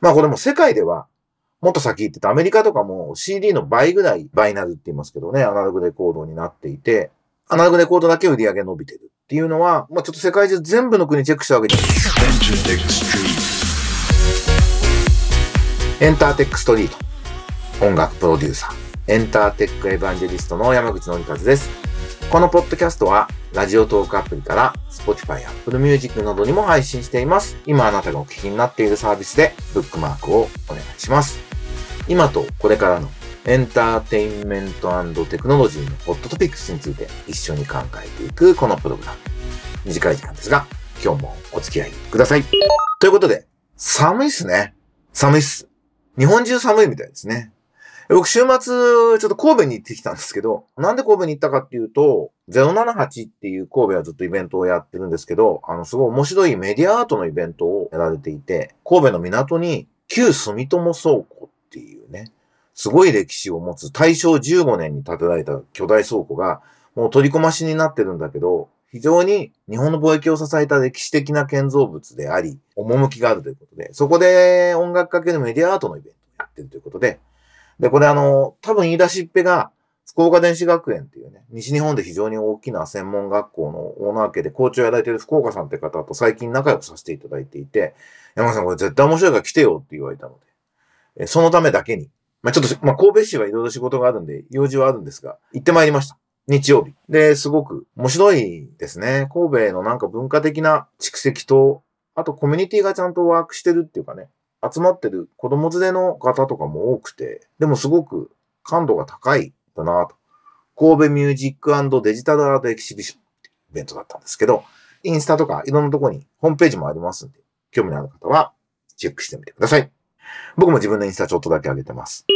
まあこれも世界では、もっと先行ってたアメリカとかも CD の倍ぐらい倍なるって言いますけどね、アナログレコードになっていて、アナログレコードだけ売り上げ伸びてるっていうのは、まあちょっと世界中全部の国チェックしたわけじゃないエンターテックストリート。音楽プロデューサー。エンターテックエヴァンジェリストの山口のりかずです。このポッドキャストは、ラジオトークアプリから Spotify、Apple Music などにも配信しています。今あなたがお聞きになっているサービスでブックマークをお願いします。今とこれからのエンターテインメントテクノロジーのホットトピックスについて一緒に考えていくこのプログラム。短い時間ですが、今日もお付き合いください。ということで、寒いっすね。寒いっす。日本中寒いみたいですね。僕週末、ちょっと神戸に行ってきたんですけど、なんで神戸に行ったかっていうと、078っていう神戸はずっとイベントをやってるんですけど、あの、すごい面白いメディアアートのイベントをやられていて、神戸の港に旧住友倉庫っていうね、すごい歴史を持つ大正15年に建てられた巨大倉庫が、もう取り込ましになってるんだけど、非常に日本の貿易を支えた歴史的な建造物であり、趣があるということで、そこで音楽かけるメディアアートのイベントをやってるということで、で、これあの、多分言い出しっぺが、福岡電子学園っていうね、西日本で非常に大きな専門学校のオーナー家で校長をやられてる福岡さんって方と最近仲良くさせていただいていて、山田さんこれ絶対面白いから来てよって言われたので、えそのためだけに、まあ、ちょっと、まあ、神戸市はいろいろ仕事があるんで、用事はあるんですが、行ってまいりました。日曜日。で、すごく面白いですね。神戸のなんか文化的な蓄積と、あとコミュニティがちゃんとワークしてるっていうかね、集まってる子供連れの方とかも多くて、でもすごく感度が高いだなと。神戸ミュージックデジタルアートエキシビションってイベントだったんですけど、インスタとかいろんなとこにホームページもありますんで、興味のある方はチェックしてみてください。僕も自分のインスタちょっとだけ上げてます。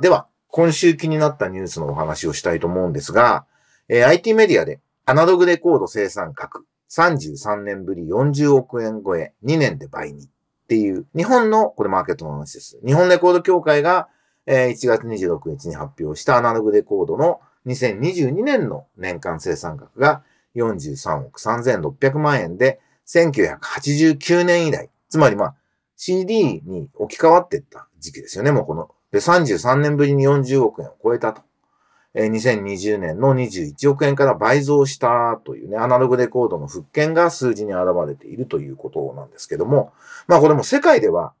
では、今週気になったニュースのお話をしたいと思うんですが、えー、IT メディアでアナログレコード生産額33年ぶり40億円超え2年で倍にっていう、日本の、これマーケットの話です。日本レコード協会が、えー、1月26日に発表したアナログレコードの2022年の年間生産額が43億3600万円で、1989年以来、つまりまあ、CD に置き換わっていった時期ですよね、もうこの。で、33年ぶりに40億円を超えたと。2020年の21億円から倍増したというね、アナログレコードの復権が数字に現れているということなんですけども、まあこれも世界では、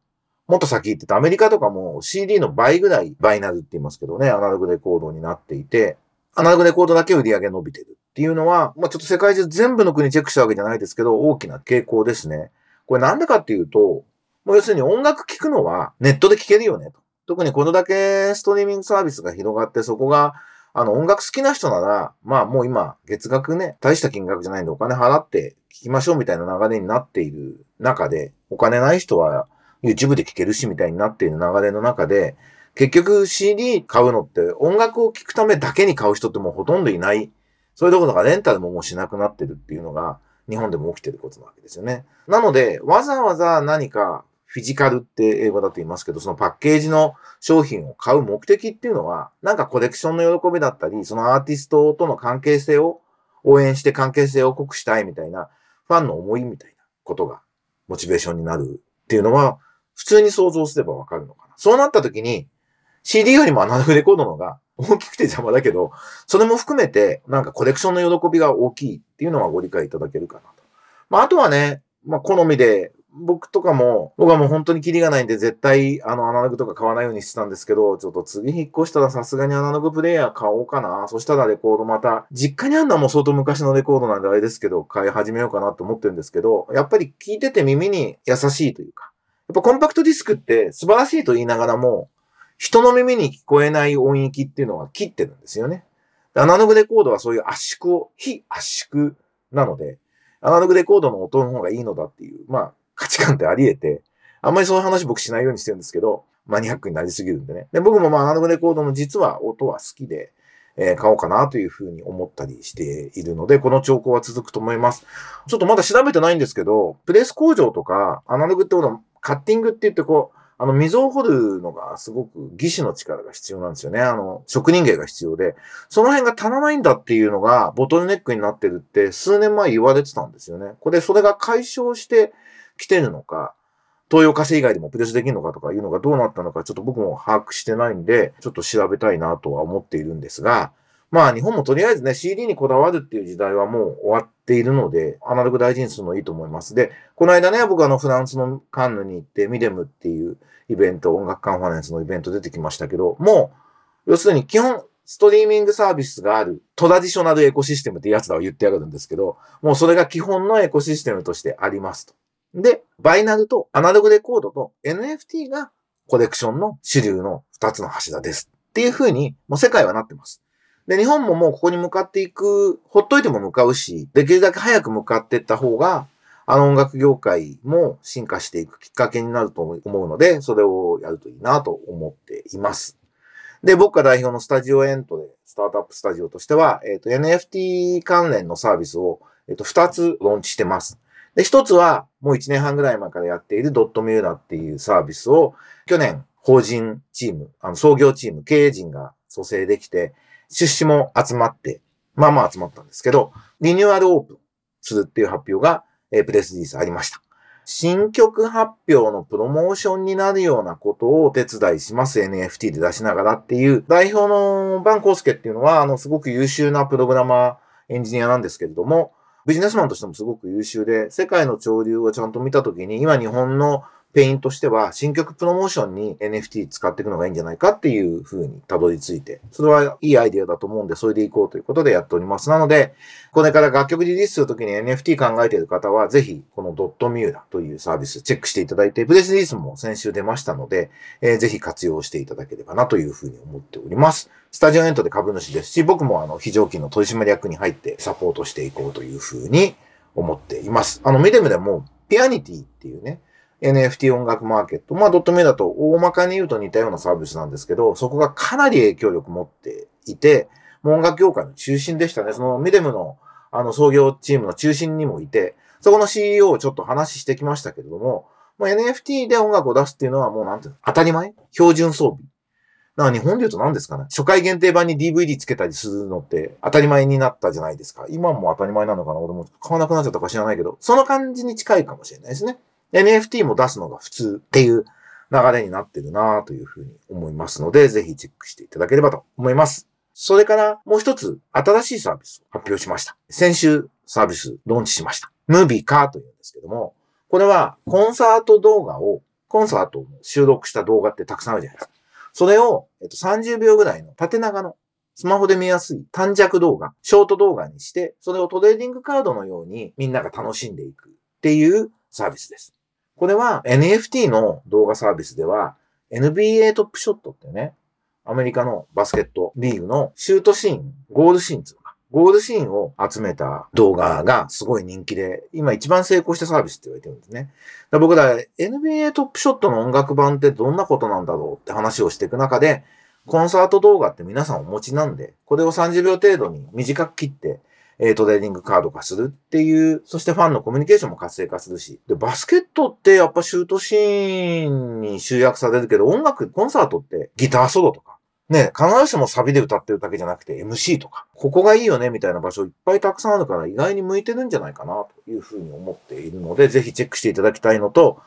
もっと先言ってたアメリカとかも CD の倍ぐらい倍なるって言いますけどね、アナログレコードになっていて、アナログレコードだけ売り上げ伸びてるっていうのは、まあちょっと世界中全部の国チェックしたわけじゃないですけど、大きな傾向ですね。これなんでかっていうと、もう要するに音楽聴くのはネットで聴けるよねと。特にこれだけストリーミングサービスが広がってそこがあの、音楽好きな人なら、まあもう今、月額ね、大した金額じゃないんでお金払って聴きましょうみたいな流れになっている中で、お金ない人は YouTube で聴けるしみたいになっている流れの中で、結局 CD 買うのって音楽を聴くためだけに買う人ってもうほとんどいない。そういうところがレンタルももうしなくなってるっていうのが、日本でも起きてることなわけですよね。なので、わざわざ何かフィジカルって英語だと言いますけど、そのパッケージの商品を買う目的っていうのは、なんかコレクションの喜びだったり、そのアーティストとの関係性を応援して関係性を濃くしたいみたいな、ファンの思いみたいなことがモチベーションになるっていうのは、普通に想像すればわかるのかな。そうなった時に、CD よりもアナログレコードの方が 大きくて邪魔だけど、それも含めて、なんかコレクションの喜びが大きいっていうのはご理解いただけるかなと。まあ、あとはね、まあ、好みで僕とかも、僕はもう本当にキリがないんで絶対あのアナログとか買わないようにしてたんですけど、ちょっと次引っ越したらさすがにアナログプレイヤー買おうかな。そしたらレコードまた、実家にあるのはもう相当昔のレコードなんであれですけど、買い始めようかなと思ってるんですけど、やっぱり聞いてて耳に優しいというか、やっぱコンパクトディスクって素晴らしいと言いながらも、人の耳に聞こえない音域っていうのは切ってるんですよね。アナログレコードはそういう圧縮を、非圧縮なので、アナログレコードの音の方がいいのだっていう、まあ、価値観ってあり得て、あんまりそういう話僕しないようにしてるんですけど、マニアックになりすぎるんでね。で、僕もまあアナログレコードの実は音は好きで、えー、買おうかなというふうに思ったりしているので、この兆候は続くと思います。ちょっとまだ調べてないんですけど、プレス工場とか、アナログってことはカッティングって言ってこう、あの、溝を掘るのがすごく技師の力が必要なんですよね。あの、職人芸が必要で、その辺が足らないんだっていうのがボトルネックになってるって数年前言われてたんですよね。これ、それが解消して、来てるのか、東洋火星以外でもプレスできるのかとかいうのがどうなったのかちょっと僕も把握してないんで、ちょっと調べたいなとは思っているんですが、まあ日本もとりあえずね CD にこだわるっていう時代はもう終わっているので、アナログ大事にするのいいと思います。で、この間ね、僕あのフランスのカンヌに行ってミデムっていうイベント、音楽カンファレンスのイベント出てきましたけど、もう、要するに基本ストリーミングサービスがあるトラディショナルエコシステムってやつらを言ってやるんですけど、もうそれが基本のエコシステムとしてありますと。で、バイナルとアナログレコードと NFT がコレクションの主流の二つの柱です。っていう風に、もう世界はなってます。で、日本ももうここに向かっていく、ほっといても向かうし、できるだけ早く向かっていった方が、あの音楽業界も進化していくきっかけになると思うので、それをやるといいなと思っています。で、僕が代表のスタジオエントで、スタートアップスタジオとしては、えっ、ー、と、NFT 関連のサービスを、えっ、ー、と、二つローンチしてます。で、一つは、もう一年半ぐらい前からやっているドットミューラっていうサービスを、去年、法人チーム、あの、創業チーム、経営陣が蘇生できて、出資も集まって、まあまあ集まったんですけど、リニューアルオープンするっていう発表が、えー、プレスリリースありました。新曲発表のプロモーションになるようなことをお手伝いします。NFT で出しながらっていう、代表のバンコースケっていうのは、あの、すごく優秀なプログラマー、エンジニアなんですけれども、ビジネスマンとしてもすごく優秀で、世界の潮流をちゃんと見たときに、今日本の pain としては、新曲プロモーションに NFT 使っていくのがいいんじゃないかっていう風にたどり着いて、それはいいアイディアだと思うんで、それでいこうということでやっております。なので、これから楽曲リリースするときに NFT 考えている方は、ぜひ、このドットミューラというサービスチェックしていただいて、プレスリリースも先週出ましたので、えー、ぜひ活用していただければなというふうに思っております。スタジオエントで株主ですし、僕もあの、非常勤の取締役に入ってサポートしていこうというふうに思っています。あの、ミデムでも、ピアニティっていうね、NFT 音楽マーケット。まあ、ドットメだと大まかに言うと似たようなサービスなんですけど、そこがかなり影響力持っていて、もう音楽業界の中心でしたね。そのミデムのあの創業チームの中心にもいて、そこの CEO をちょっと話してきましたけれども、もう NFT で音楽を出すっていうのはもうなんていうの当たり前？標準装備。だから日本で言うと何ですかね？初回限定版に DVD つけたりするのって当たり前になったじゃないですか。今も当たり前なのかな？俺も買わなくなっちゃったか知らないけど、その感じに近いかもしれないですね。NFT も出すのが普通っていう流れになってるなというふうに思いますので、ぜひチェックしていただければと思います。それからもう一つ新しいサービスを発表しました。先週サービスローンチしました。ムービーカーというんですけども、これはコンサート動画を、コンサートを収録した動画ってたくさんあるじゃないですか。それを、えっと、30秒ぐらいの縦長のスマホで見やすい短尺動画、ショート動画にして、それをトレーディングカードのようにみんなが楽しんでいくっていうサービスです。これは NFT の動画サービスでは NBA トップショットってね、アメリカのバスケットリーグのシュートシーン、ゴールシーンつうか、ゴールシーンを集めた動画がすごい人気で、今一番成功したサービスって言われてるんですね。僕ら NBA トップショットの音楽版ってどんなことなんだろうって話をしていく中で、コンサート動画って皆さんお持ちなんで、これを30秒程度に短く切って、えトレーディングカード化するっていう、そしてファンのコミュニケーションも活性化するし。で、バスケットってやっぱシュートシーンに集約されるけど、音楽、コンサートってギターソロとか、ね、必ずしもサビで歌ってるだけじゃなくて MC とか、ここがいいよねみたいな場所いっぱいたくさんあるから意外に向いてるんじゃないかなというふうに思っているので、ぜひチェックしていただきたいのと、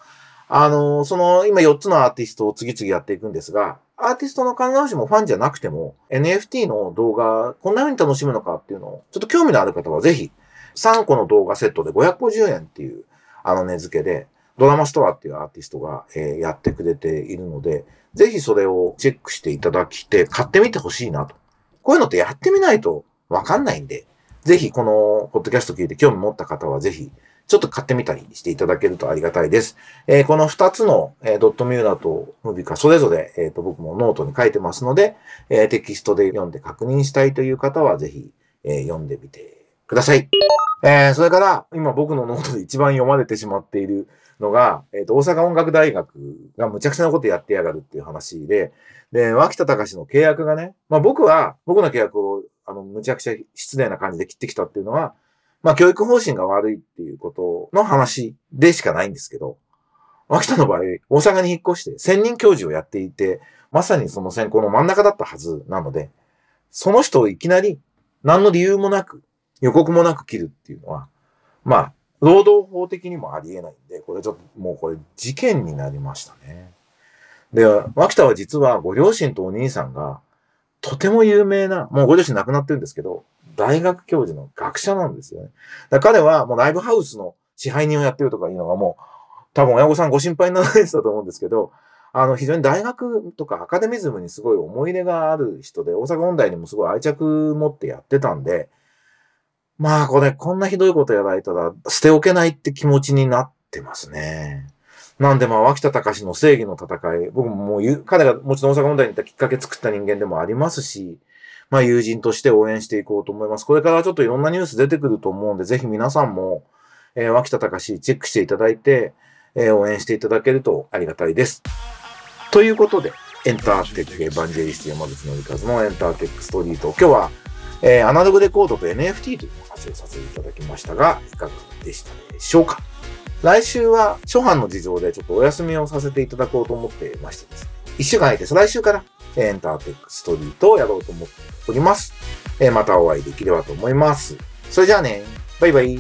あの、その、今4つのアーティストを次々やっていくんですが、アーティストの必ずしもファンじゃなくても、NFT の動画、こんな風に楽しむのかっていうのを、ちょっと興味のある方はぜひ、3個の動画セットで550円っていう、あの値付けで、ドラマストアっていうアーティストが、えー、やってくれているので、ぜひそれをチェックしていただきて、買ってみてほしいなと。こういうのってやってみないとわかんないんで、ぜひこのポッドキャスト聞いて興味持った方はぜひちょっと買ってみたりしていただけるとありがたいです。えー、この二つの、えー、ドットミューラとムビカそれぞれ、えー、と僕もノートに書いてますので、えー、テキストで読んで確認したいという方はぜひ、えー、読んでみてください。えー、それから、今僕のノートで一番読まれてしまっているのが、えっ、と、大阪音楽大学がむちゃくちゃなことやってやがるっていう話で、で、脇田隆の契約がね、まあ僕は、僕の契約を、あの、むちゃくちゃ失礼な感じで切ってきたっていうのは、まあ教育方針が悪いっていうことの話でしかないんですけど、秋田の場合、大阪に引っ越して専任教授をやっていて、まさにその専攻の真ん中だったはずなので、その人をいきなり何の理由もなく、予告もなく切るっていうのは、まあ、労働法的にもありえないんで、これちょっともうこれ事件になりましたね。で、脇田は実はご両親とお兄さんがとても有名な、もうご両親亡くなってるんですけど、大学教授の学者なんですよね。だ彼はもうライブハウスの支配人をやってるとかいうのがもう、多分親御さんご心配になられてたと思うんですけど、あの、非常に大学とかアカデミズムにすごい思い入れがある人で、大阪音大にもすごい愛着持ってやってたんで、まあこれ、こんなひどいことやられたら、捨ておけないって気持ちになってますね。なんでまあ、脇田隆の正義の戦い、僕ももう彼がもちろん大阪問題に行ったきっかけ作った人間でもありますし、まあ友人として応援していこうと思います。これからちょっといろんなニュース出てくると思うんで、ぜひ皆さんも、えー、脇田隆チェックしていただいて、えー、応援していただけるとありがたいです。ということで、エンターテックエヴァンジェリスト山口のりかずのエンターテックストリート。今日は、えー、アナログレコードと NFT という話をさせていただきましたが、いかがでしたでしょうか？来週は初版の事情でちょっとお休みをさせていただこうと思ってましてですね。一週間空いて、来週からエンターテックストリートをやろうと思っております。えー、またお会いできればと思います。それじゃあね、バイバイ。